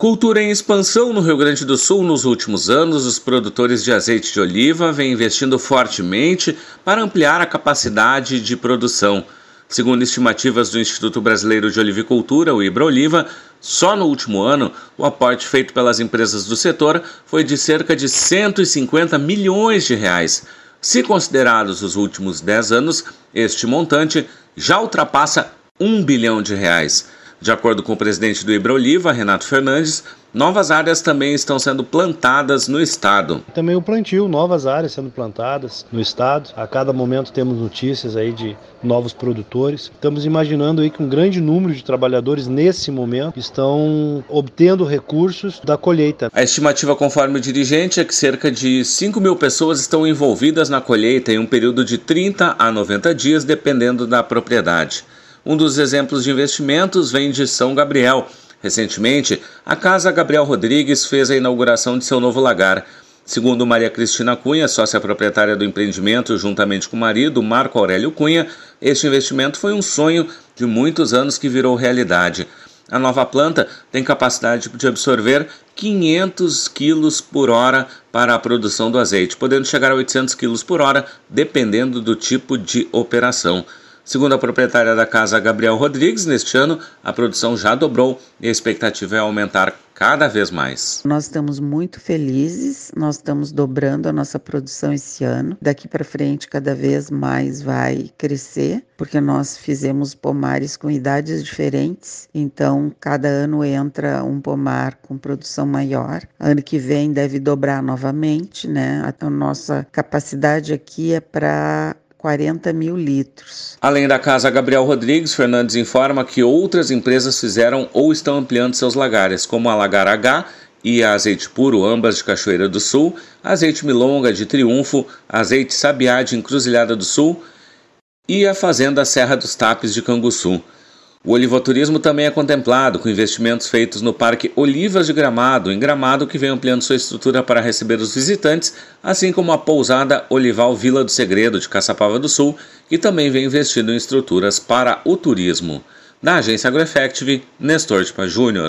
Cultura em expansão no Rio Grande do Sul nos últimos anos, os produtores de azeite de oliva vêm investindo fortemente para ampliar a capacidade de produção. Segundo estimativas do Instituto Brasileiro de Olivicultura, o Ibroliva, só no último ano, o aporte feito pelas empresas do setor foi de cerca de 150 milhões de reais. Se considerados os últimos 10 anos, este montante já ultrapassa 1 bilhão de reais. De acordo com o presidente do Ibra Oliva, Renato Fernandes, novas áreas também estão sendo plantadas no estado. Também o plantio, novas áreas sendo plantadas no estado. A cada momento temos notícias aí de novos produtores. Estamos imaginando aí que um grande número de trabalhadores nesse momento estão obtendo recursos da colheita. A estimativa, conforme o dirigente, é que cerca de 5 mil pessoas estão envolvidas na colheita em um período de 30 a 90 dias, dependendo da propriedade. Um dos exemplos de investimentos vem de São Gabriel. Recentemente, a Casa Gabriel Rodrigues fez a inauguração de seu novo lagar. Segundo Maria Cristina Cunha, sócia proprietária do empreendimento, juntamente com o marido, Marco Aurélio Cunha, este investimento foi um sonho de muitos anos que virou realidade. A nova planta tem capacidade de absorver 500 quilos por hora para a produção do azeite, podendo chegar a 800 quilos por hora, dependendo do tipo de operação. Segundo a proprietária da casa, Gabriel Rodrigues, neste ano a produção já dobrou e a expectativa é aumentar cada vez mais. Nós estamos muito felizes, nós estamos dobrando a nossa produção esse ano. Daqui para frente, cada vez mais vai crescer, porque nós fizemos pomares com idades diferentes, então cada ano entra um pomar com produção maior. Ano que vem deve dobrar novamente, né? A nossa capacidade aqui é para 40 mil litros. Além da casa Gabriel Rodrigues, Fernandes informa que outras empresas fizeram ou estão ampliando seus lagares, como a Lagar H e a Azeite Puro, ambas de Cachoeira do Sul, Azeite Milonga de Triunfo, Azeite Sabiá de Encruzilhada do Sul e a Fazenda Serra dos Tapes de Canguçu. O olivoturismo também é contemplado, com investimentos feitos no Parque Olivas de Gramado, em Gramado, que vem ampliando sua estrutura para receber os visitantes, assim como a pousada Olival Vila do Segredo, de Caçapava do Sul, que também vem investindo em estruturas para o turismo. Da agência AgroEffective, Nestor Tipa Júnior.